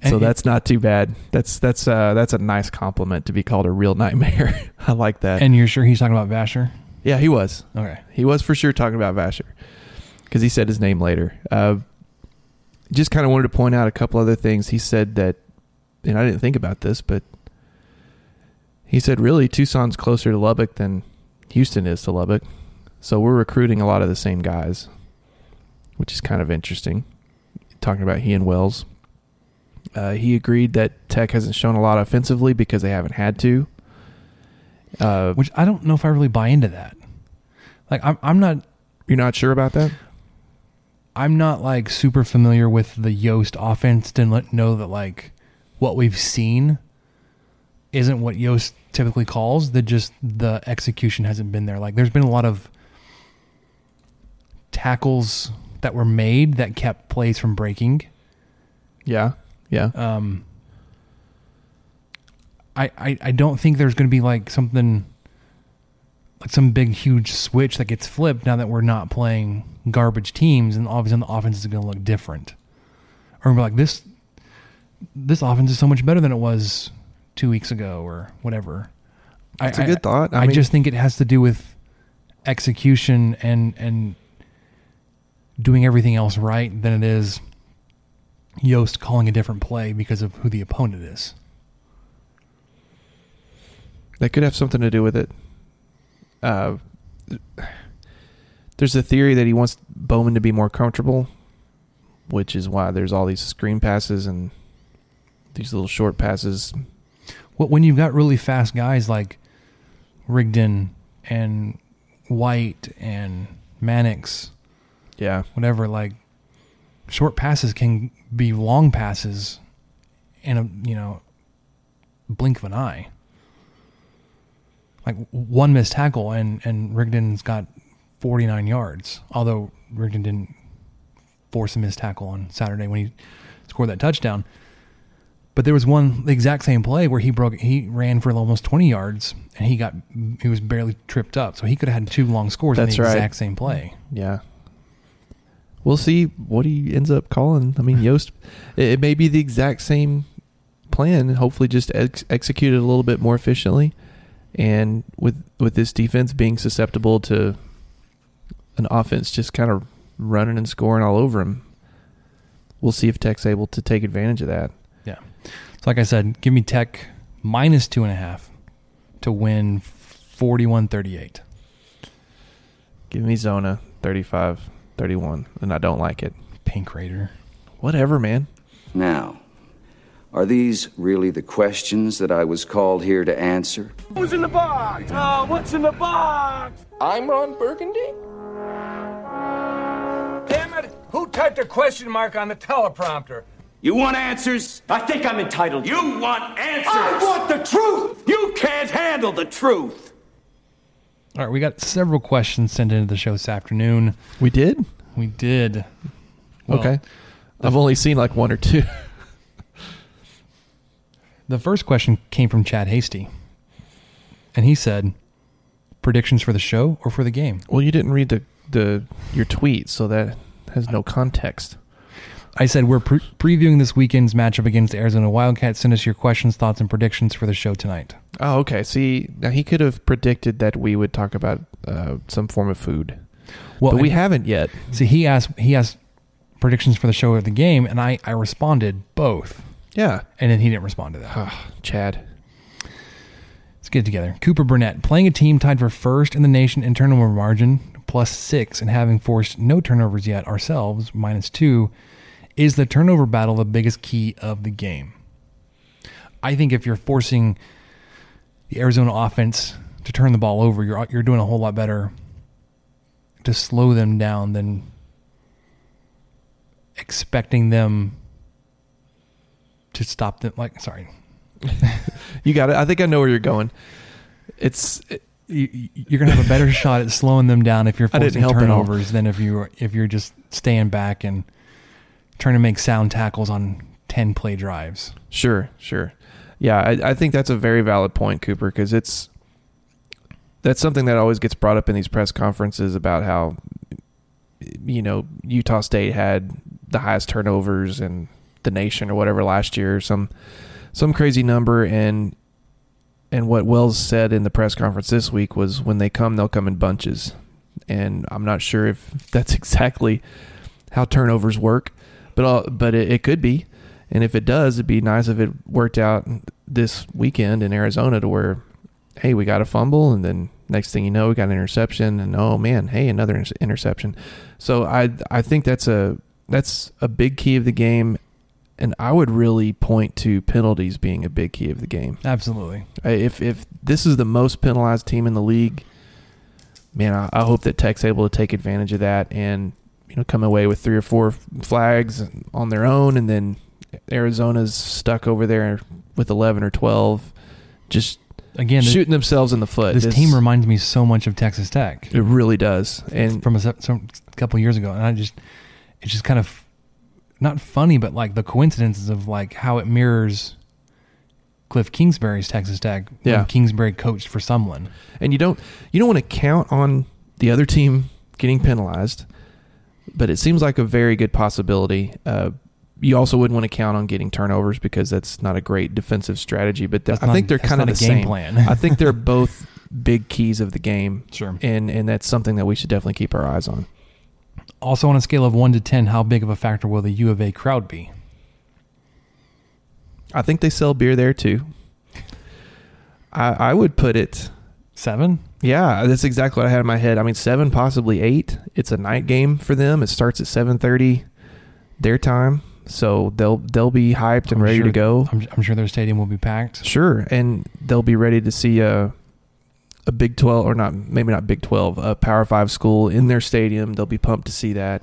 So that's not too bad. That's that's uh, that's a nice compliment to be called a real nightmare. *laughs* I like that. And you're sure he's talking about Vasher? yeah, he was. Okay. He was for sure talking about Vasher because he said his name later. Uh, just kind of wanted to point out a couple other things. He said that, and I didn't think about this, but he said really Tucson's closer to Lubbock than Houston is to Lubbock. So we're recruiting a lot of the same guys, which is kind of interesting. Talking about he and Wells. Uh, he agreed that Tech hasn't shown a lot offensively because they haven't had to. Uh, Which I don't know if I really buy into that. Like I'm I'm not you're not sure about that? I'm not like super familiar with the Yost offense to let- know that like what we've seen isn't what Yost typically calls. That just the execution hasn't been there. Like there's been a lot of tackles that were made that kept plays from breaking. Yeah, yeah. Um, I, I, I don't think there's going to be like something like some big huge switch that gets flipped now that we're not playing garbage teams and all of a sudden the offense is going to look different. Or we're like this this offense is so much better than it was two weeks ago or whatever. That's a good thought. I I, mean- just think it has to do with execution and and doing everything else right than it is Yost calling a different play because of who the opponent is. That could have something to do with it. Uh, there's a theory that he wants Bowman to be more comfortable, which is why there's all these screen passes and these little short passes. Well, when you've got really fast guys like Rigdon and White and Mannix, Yeah, whatever, like short passes can be long passes in a you know blink of an eye. Like one missed tackle and and Rigdon's got 49 yards. Although Rigdon didn't force a missed tackle on Saturday when he scored that touchdown. But there was one the exact same play where he broke he ran for almost 20 yards and he got he was barely tripped up. So he could have had two long scores That's in the right. exact same play. yeah. We'll see what he ends up calling. I mean, *laughs* Yost, it, it may be the exact same plan. Hopefully, just ex- executed a little bit more efficiently, and with with this defense being susceptible to an offense just kind of running and scoring all over him. We'll see if Tech's able to take advantage of that. Yeah. So like I said, give me Tech minus two and a half to win 41-38. Give me Zona 35 31, and I don't like it. Pink Raider. Whatever, man. Now, are these really the questions that I was called here to answer? Who's in the box? Oh, what's in the box? I'm Ron Burgundy. Damn it! Who typed a question mark on the teleprompter? You want answers? I think I'm entitled. You want answers? I want the truth. You can't handle the truth. All right, we got several questions sent into the show this afternoon. We did? We did. Well, okay. I've only seen like one or two. *laughs* The first question came from Chad Hasty. And he said, predictions for the show or for the game? well, you didn't read the, the your tweet, so that has no context. I said, we're pre- previewing this weekend's matchup against the Arizona Wildcats. Send us your questions, thoughts, and predictions for the show tonight. Oh, okay. See, now he could have predicted that we would talk about uh, some form of food, Well, but we haven't yet. See, he asked he asked predictions for the show or the game, and I, I responded both. Yeah. And then he didn't respond to that. Ah, Chad. Let's get together. Cooper Burnett playing a team tied for first in the nation in turnover margin, plus six, and having forced no turnovers yet ourselves, minus two. Is the turnover battle the biggest key of the game? I think if you're forcing the Arizona offense to turn the ball over, you're you're doing a whole lot better to slow them down than expecting them to stop them. Like, sorry, *laughs* You got it. I think I know where you're going. It's you, you're gonna have a better *laughs* shot at slowing them down if you're forcing help at all. turnovers than if you if you're just staying back and trying to make sound tackles on ten play drives. Sure, sure. Yeah, I, I think that's a very valid point, Cooper, because it's that's something that always gets brought up in these press conferences about how you know Utah State had the highest turnovers in the nation or whatever last year, some some crazy number, and and what Wells said in the press conference this week was when they come, they'll come in bunches, and I'm not sure if *laughs* that's exactly how turnovers work, but uh, but it, it could be. And if it does, it'd be nice if it worked out this weekend in Arizona to where, hey, we got a fumble, and then next thing you know, we got an interception, and oh man, hey, another inter- interception. So I I think that's a that's a big key of the game, and I would really point to penalties being a big key of the game. Absolutely. If if this is the most penalized team in the league, man, I, I hope that Tech's able to take advantage of that and know come away with three or four flags on their own, and then Arizona's stuck over there with eleven or twelve, just Again, shooting themselves in the foot. This team reminds me so much of Texas Tech. it really does, and from a, some, couple years ago, and I just it's just kind of not funny, but like the coincidences of like how it mirrors Cliff Kingsbury's Texas Tech. when Yeah. Kingsbury coached for someone, and you don't you don't want to count on the other team getting penalized, but it seems like a very good possibility. Uh, you also wouldn't want to count on getting turnovers because that's not a great defensive strategy. But That's I not- think they're kind of the game same. plan. I think they're *laughs* both big keys of the game. Sure. and and that's something that we should definitely keep our eyes on. Also, on a scale of one to ten, how big of a factor will the U of A crowd be? I think they sell beer there too. I I would put it. Seven. Yeah, that's exactly what I had in my head. I mean, seven, possibly eight. It's a night game for them. It starts at seven thirty, their time, so they'll they'll be hyped and I'm ready sure- to go. I'm, I'm sure their stadium will be packed. Sure, and they'll be ready to see a a Big Twelve or not, maybe not Big Twelve, a Power Five school in their stadium. They'll be pumped to see that,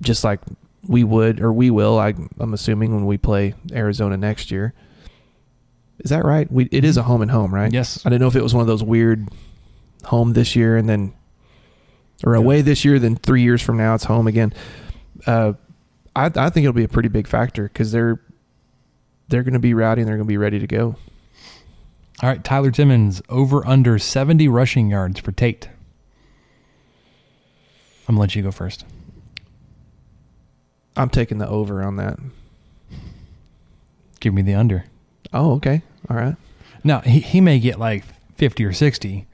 just like we would or we will. I, I'm assuming when we play Arizona next year. Is that right? We it is a home and home, right? Yes. I didn't know if it was one of those weird home this year and then or away this year, then three years from now it's home again. Uh, I I think it'll be a pretty big factor because they're they're going to be rowdy and they're going to be ready to go. All right, Tyler Timmons over under 70 rushing yards for Tate. I'm gonna let you go first. I'm taking the over on that. Give me the under. Oh, okay. All right. Now he, he may get like 50 or 60,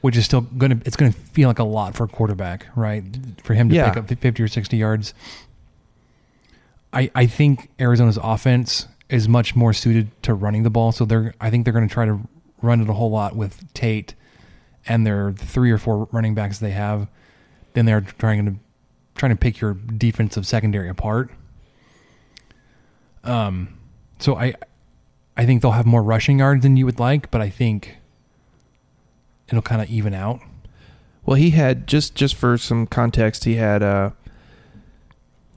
which is still gonna it's gonna feel like a lot for a quarterback, right? For him to Yeah. pick up 50 or 60 yards. I I think Arizona's offense is much more suited to running the ball, so they're I think they're going to try to run it a whole lot with Tate and their three or four running backs they have. Then they're trying to trying to pick your defensive secondary apart. Um, so I I think they'll have more rushing yards than you would like, but I think it'll kind of even out. Well, he had just just for some context, he had uh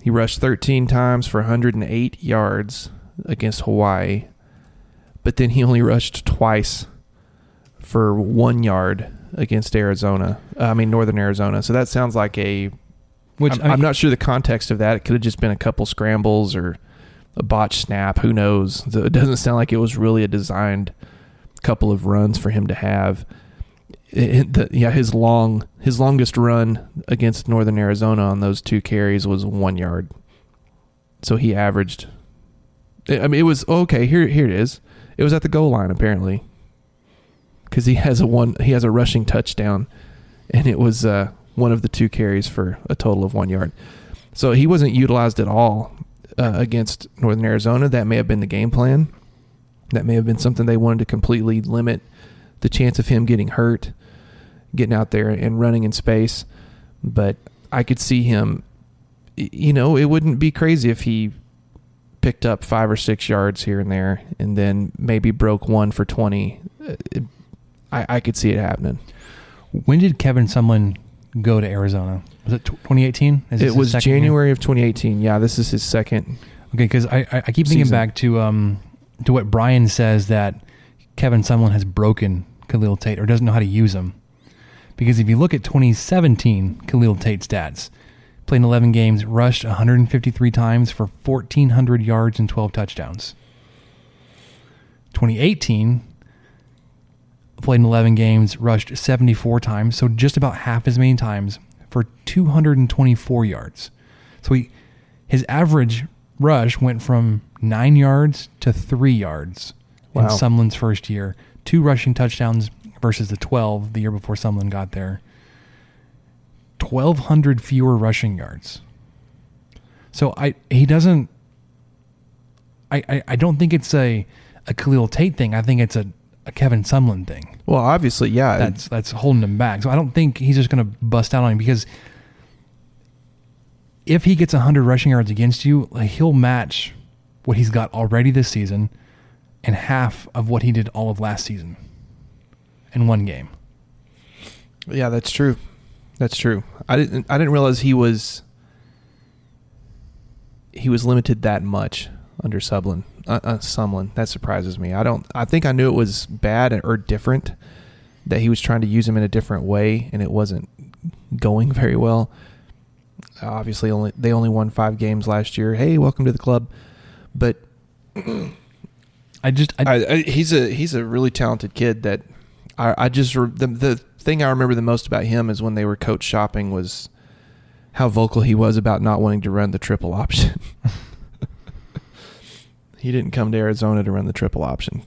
he rushed 13 times for 108 yards against Hawaii, but then he only rushed twice for 1 yard against Arizona. Uh, I mean Northern Arizona. So that sounds like a Which I'm, I mean, I'm not sure the context of that. It could have just been a couple scrambles or a botch snap. Who knows? It doesn't sound like it was really a designed couple of runs for him to have. It, the, yeah, his long his longest run against Northern Arizona on those two carries was one yard. So he averaged. I mean, it was okay. Here, here it is. It was at the goal line apparently, because he has a one. He has a rushing touchdown, and it was uh, one of the two carries for a total of one yard. So he wasn't utilized at all uh, against Northern Arizona. That may have been the game plan. That may have been something they wanted to completely limit the chance of him getting hurt, getting out there and running in space. But I could see him. You know, it wouldn't be crazy if he picked up five or six yards here and there, and then maybe broke one for twenty. Uh, it- I, I could see it happening. when did Kevin Sumlin go to Arizona? Was it 2018? Is It was second year? January of 2018. Yeah, this is his second. Okay, because I, I I keep thinking Season. back to um to what Brian says that Kevin Sumlin has broken Khalil Tate or doesn't know how to use him. Because if you look at 2017 Khalil Tate stats, played 11 games, rushed 153 times for 1,400 yards and 12 touchdowns. 2018 played in 11 games, rushed 74 times, so just about half as many times for 224 yards. So he, his average rush went from nine yards to three yards in Sumlin's first year. Two rushing touchdowns versus the 12 the year before Sumlin got there. 1,200 fewer rushing yards. So I he doesn't. I, I, I don't think it's a, a Khalil Tate thing. I think it's a, a Kevin Sumlin thing Well, obviously, yeah. that's that's holding him back. So I don't think he's just going to bust out on him because if he gets 100 rushing yards against you, like, he'll match what he's got already this season and half of what he did all of last season in one game. Yeah, that's true. That's true. I didn't. I didn't realize he was. He was limited that much under Sublin. Uh, uh, Sumlin. That surprises me. I don't. I think I knew it was bad or different. That he was trying to use him in a different way, and it wasn't going *laughs* very well. Obviously, only they only won five games last year. Hey, welcome to the club. But I just I, I, I, he's a he's a really talented kid that I, I just the the thing I remember the most about him is when they were coach shopping was how vocal he was about not wanting to run the triple option. *laughs* he didn't come to Arizona to run the triple option.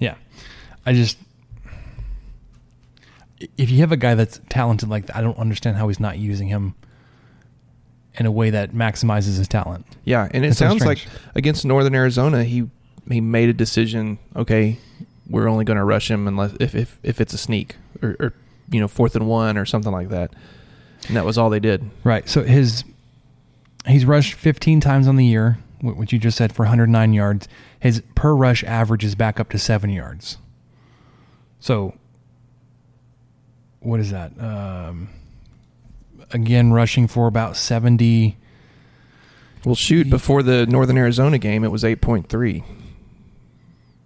yeah, I just if you have a guy that's talented like that, I don't understand how he's not using him in a way that maximizes his talent. Yeah, and it so sounds like against Northern Arizona, he he made a decision. Okay, we're only going to rush him unless if if, if it's a sneak or, or you know fourth and one or something like that. And that was all they did. Right. So his he's rushed 15 times on the year, wh- which you just said for 109 yards. His per rush average is back up to seven yards. So what is that? Um, again, rushing for about 70. Well, shoot, before the Northern Arizona game, it was eight point three.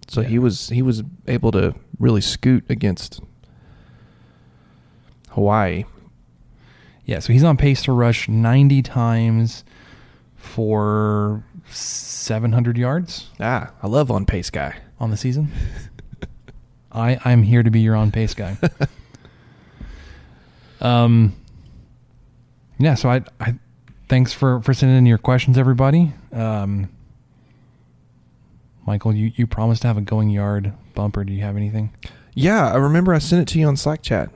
So he was he was able to really scoot against Hawaii. Yeah, so he's on pace to rush 90 times for 700 yards Ah, I love on pace guy. on the season. I I'm here to be your on pace guy. *laughs* um yeah, so I I thanks for for sending in your questions everybody. Um Michael, you you promised to have a going yard bumper. Do you have anything? Yeah, I remember I sent it to you on Slack chat.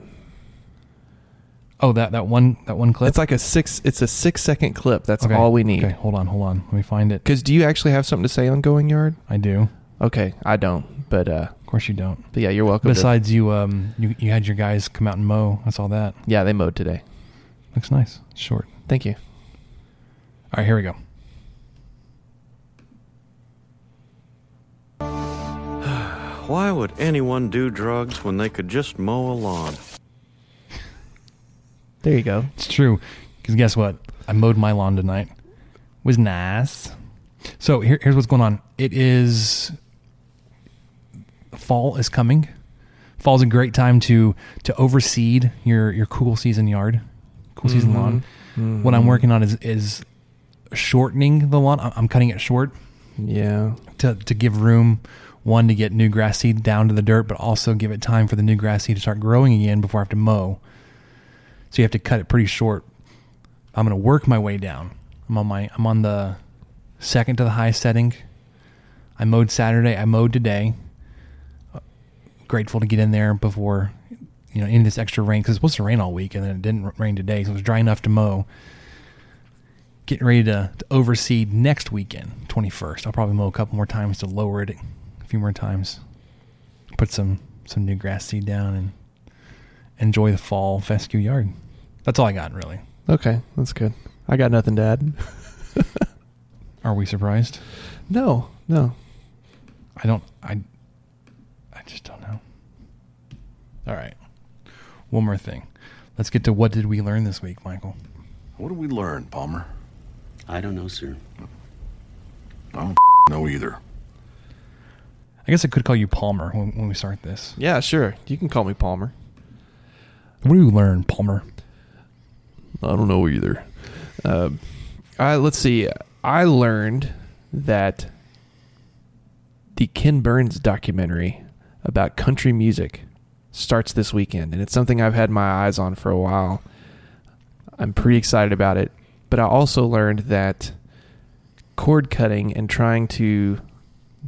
Oh, that that one that one clip. It's like a six. It's a six second clip. That's Okay, all we need. Okay, hold on, hold on. Let me find it. Because do you actually have something to say on Going Yard? I do. Okay, I don't. But uh, Of course you don't. but yeah, you're welcome. to- Besides you um you you had your guys come out and mow. I saw that. yeah, they mowed today. Looks nice. Short. Thank you. All right, here we go. *sighs* Why would anyone do drugs when they could just mow a lawn? There you go. It's true. Because guess what? I mowed my lawn tonight. was nice. So here, here's what's going on. It is fall is coming. Fall's a great time to to overseed your your cool season yard, cool season lawn. Mm-hmm. What I'm mm-hmm. working on is is shortening the lawn. I'm- I'm cutting it short Yeah. to to give room one to get new grass seed down to the dirt, but also give it time for the new grass seed to start growing again before I have to mow. So you have to cut it pretty short. I'm going to work my way down. I'm on my I'm on the second to the highest setting. I mowed Saturday. I mowed today. Uh, Grateful to get in there before you know in this extra rain because it's supposed to rain all week and then it didn't rain today, so it was dry enough to mow. Getting ready to, to overseed next weekend, 21st. I'll probably mow a couple more times to lower it a few more times. Put some some new grass seed down and enjoy the fall fescue yard. That's all I got really. Okay, that's good. I got nothing to add. *laughs* Are we surprised? No, no. I don't. I. I just don't know. All right. One more thing. Let's get to what did we learn this week, Michael? What did we learn, Palmer? I don't know, sir. I don't *laughs* know either. I guess I could call you Palmer when, when we start this. Yeah, sure. You can call me Palmer. What do you learn, Palmer? I don't know either. Uh, I let's see. I learned that the Ken Burns documentary about country music starts this weekend, and it's something I've had my eyes on for a while. I'm pretty excited about it, but I also learned that cord cutting and trying to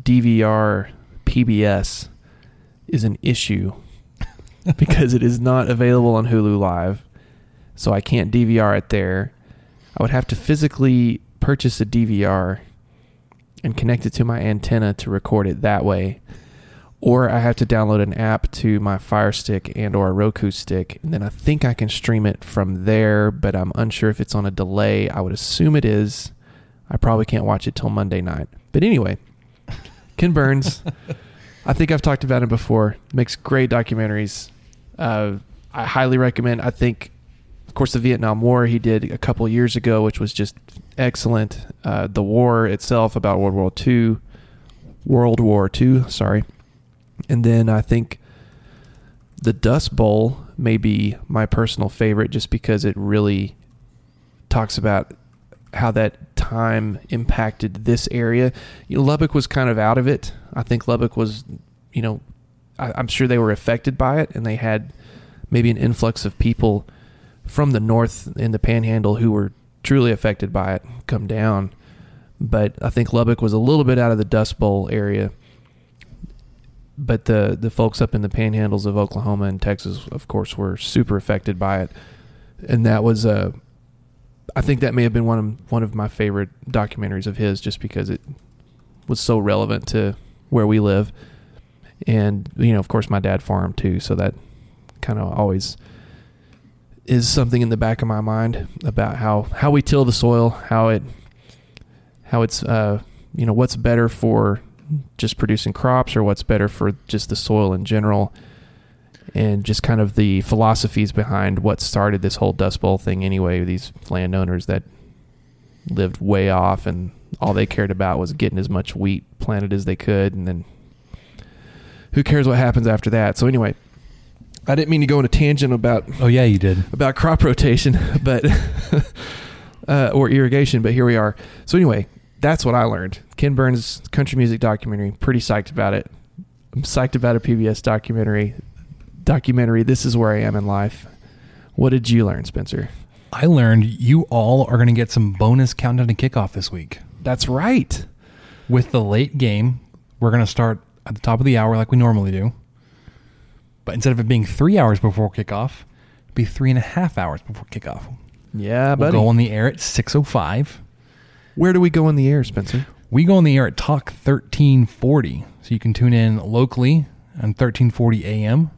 DVR PBS is an issue *laughs* because it is not available on Hulu Live so I can't DVR it there. I would have to physically purchase a DVR and connect it to my antenna to record it that way. Or I have to download an app to my Fire Stick and or a Roku stick, and then I think I can stream it from there, but I'm unsure if it's on a delay. I would assume it is. I probably can't watch it till Monday night. But anyway, Ken Burns, *laughs* I think I've talked about him before. Makes great documentaries. Uh, I highly recommend. I think of course, the Vietnam War he did a couple years ago, which was just excellent. Uh, the war itself about World War II, World War II, sorry. And then I think the Dust Bowl may be my personal favorite just because it really talks about how that time impacted this area. You know, Lubbock was kind of out of it. I think Lubbock was, you know, I, I'm sure they were affected by it, and they had maybe an influx of people from the north in the Panhandle who were truly affected by it come down. But I think Lubbock was a little bit out of the Dust Bowl area. But the the folks up in the panhandles of Oklahoma and Texas, of course, were super affected by it, and that was uh, I think that may have been one of one of my favorite documentaries of his, just because it was so relevant to where we live, and you know, of course, my dad farmed too, so that kind of always is something in the back of my mind about how how we till the soil, how it how it's uh, you know what's better for just producing crops or what's better for just the soil in general. And just kind of the philosophies behind what started this whole dust bowl thing anyway these landowners that lived way off and all they cared about was getting as much wheat planted as they could and then who cares what happens after that so anyway I didn't mean to go on a tangent about Oh yeah, you did. about crop rotation, *laughs* but *laughs* uh, or irrigation. But here we are. So anyway, that's what I learned. Ken Burns country music documentary. Pretty psyched about it. I'm psyched about a PBS documentary. Documentary. This is where I am in life. What did you learn, Spencer? I learned you all are going to get some bonus countdown to kickoff this week. That's right. With the late game, we're going to start at the top of the hour like we normally do. But instead of it being three hours before kickoff, it'll be three and a half hours before kickoff. Yeah, We'll buddy. go on the air at six oh five. Where do we go on the air, Spencer? We go on the air at Talk thirteen forty, so you can tune in locally on thirteen forty AM. You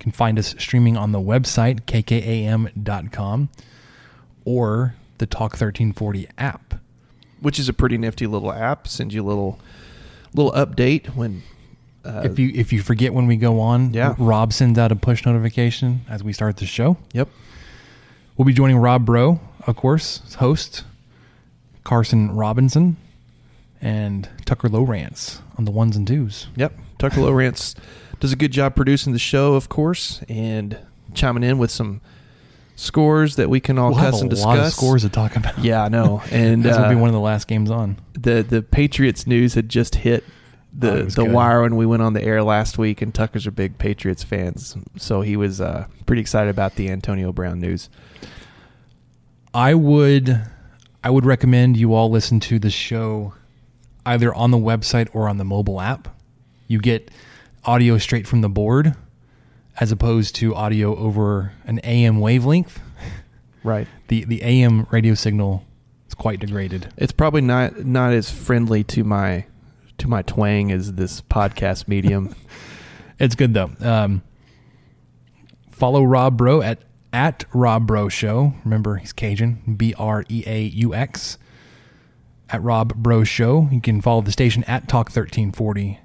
can find us streaming on the website kkam.com or the Talk thirteen forty app. Which is a pretty nifty little app. Sends you a little little update when uh, if you if you forget when we go on, Yeah. Rob sends out a push notification as we start the show. Yep. We'll be joining Rob Breaux, of course, host, Carson Robinson, and Tucker Lowrance on the ones and twos. Yep. Tucker Lowrance does a good job producing the show, of course, and chiming in with some scores that we can all We'll cuss and discuss. lot of scores to talk about. Yeah, I know. *laughs* And this will be uh, one of the last games on. the the Patriots news had just hit Oh, the was the good. wire when we went on the air last week, and Tucker's a big Patriots fans, so he was uh, pretty excited about the Antonio Brown news. I would I would recommend you all listen to the show either on the website or on the mobile app. You get audio straight from the board as opposed to audio over an AM wavelength. Right. *laughs* The the AM radio signal is quite degraded. It's probably not not as friendly to my to my twang as this podcast medium. *laughs* It's good though. Um, follow Rob Breaux at at Rob Breaux Show. Remember he's Cajun. B R E A U X. At Rob Breaux Show. You can follow the station at Talk thirteen forty.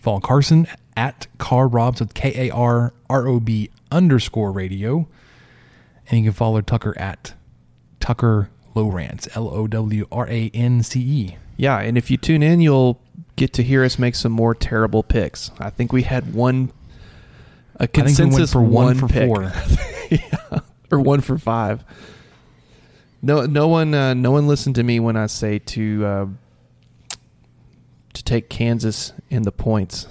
Follow Carson at Car Robs with K A R R O B underscore radio. And you can follow Tucker at Tucker Lowrance. L O W R A N C E. Yeah, and if you tune in, you'll get to hear us make some more terrible picks. I think we had one a think we consensus for one for pick. four. *laughs* yeah, or one for five. No, no one, uh, no one listened to me when I say to uh, to take Kansas in the points,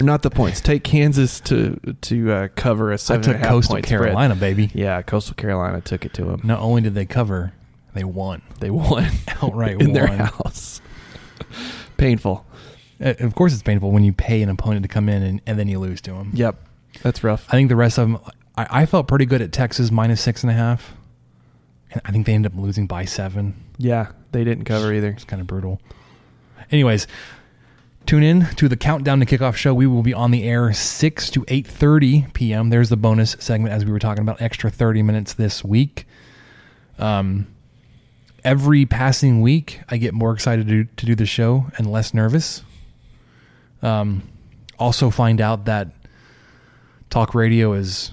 or not the points. Take Kansas to to uh, cover a seven. I took and a half Coastal point spread. Carolina, baby. Yeah, Coastal Carolina took it to them. Not only did they cover, they won. They won Outright *laughs* in their won. house. *laughs* Painful. Uh, Of course, it's painful when you pay an opponent to come in and, and then you lose to them. Yep, that's rough. I think the rest of them, I, I felt pretty good at Texas minus six and a half. And I think they ended up losing by seven. Yeah, they didn't cover either. It's kind of brutal. Anyways, tune in to the countdown to kickoff show. We will be on the air six to eight thirty p.m. There's the bonus segment as we were talking about, extra thirty minutes this week. Um, every passing week, I get more excited to, to do the show and less nervous. Um, also find out that talk radio is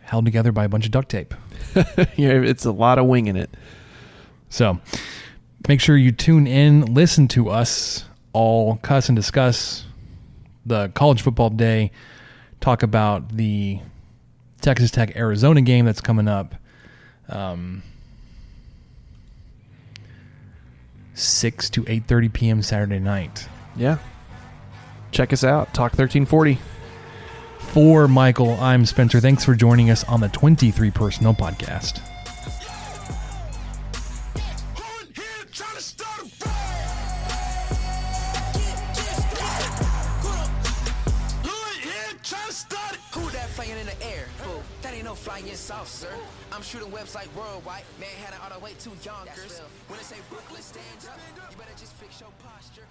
held together by a bunch of duct tape. *laughs* yeah, it's a lot of winging it. So make sure you tune in, listen to us all cuss and discuss the college football day, talk about the Texas Tech Arizona game that's coming up. Um, 6 to 8:30 p.m. Saturday night. Yeah. Check us out. Talk 1340. For Michael, I'm Spencer. Thanks for joining us on the 23 Personnel Podcast. Shooting webs like worldwide. Manhattan all the way to Yonkers. When they say Brooklyn, stand up. You better just fix your posture